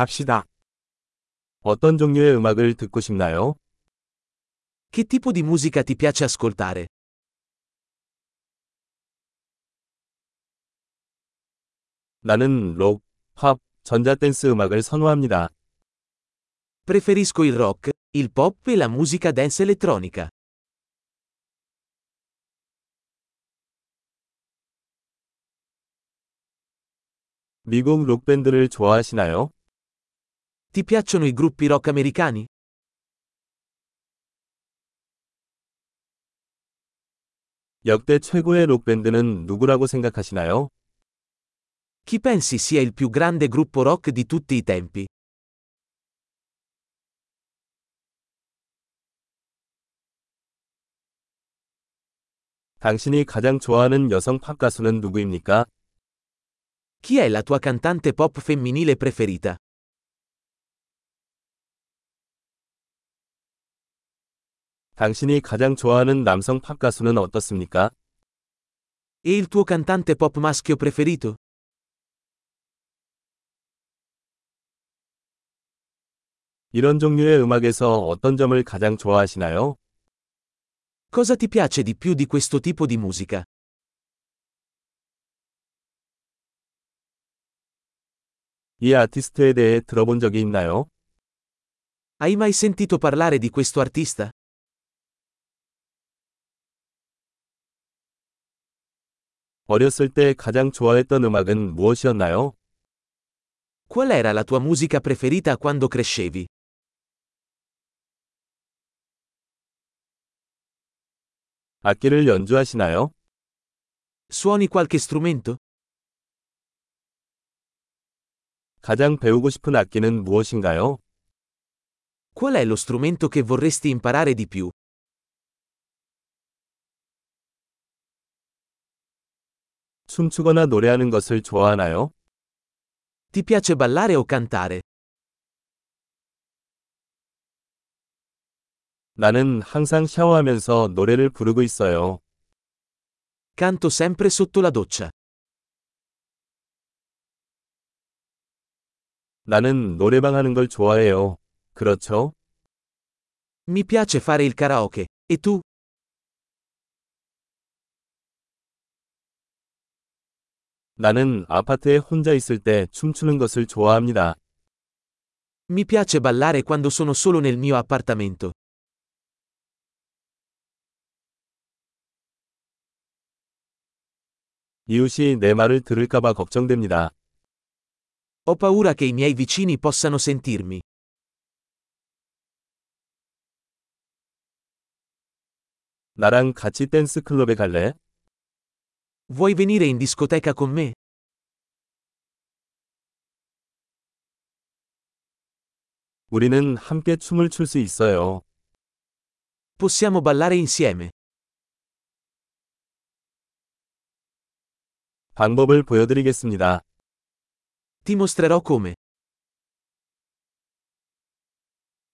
갑시다. 어떤 종류의 음악을 듣고 싶나요? Che tipo di musica ti piace ascoltare? 나는 록, 팝, 전자댄스 음악을 선호합니다. Preferisco il rock, il pop e la musica dance elettronica. 미국 록밴드를 좋아하시나요? Ti piacciono i gruppi rock americani? 역대 최고의 록밴드는 누구라고 생각하시나요? Chi pensi sia il più grande gruppo rock di tutti i tempi? 당신이 가장 좋아하는 여성 팝 가수는 누구입니까? Chi è la tua cantante pop femminile preferita? 당신이 가장 좋아하는 남성 팝 가수는 어떻습니까? E il tuo cantante pop maschio preferito? 이런 종류의 음악에서 어떤 점을 가장 좋아하시나요? Cosa ti piace di più di questo tipo di musica? 이 아티스트에 대해 들어본 적이 있나요? Hai mai sentito parlare di questo artista? 어렸을 때 가장 좋아했던 음악은 무엇이었나요? Qual era la tua musica preferita quando crescevi? 악기를 연주하시나요? Suoni qualche strumento? 가장 배우고 싶은 악기는 무엇인가요? Qual è lo strumento che vorresti imparare di più? 춤추거나 노래하는 것을 좋아하나요? Ti piace ballare o cantare? 나는 항상 샤워하면서 노래를 부르고 있어요. Canto sempre sotto la doccia. 나는 노래방 하는 걸 좋아해요. 그렇죠? Mi piace fare il karaoke. E tu? 나는 아파트에 혼자 있을 때 춤추는 것을 좋아합니다. Mi piace ballare quando sono solo nel mio appartamento. 이웃이 내 말을 들을까봐 걱정됩니다. Ho paura che i miei vicini possano sentirmi. 나랑 같이 댄스 클럽에 갈래? Vuoi venire in discoteca con me? 우리는 함께 춤을 출 수 있어요. Possiamo ballare insieme. 방법을 보여드리겠습니다. Ti mostrerò come.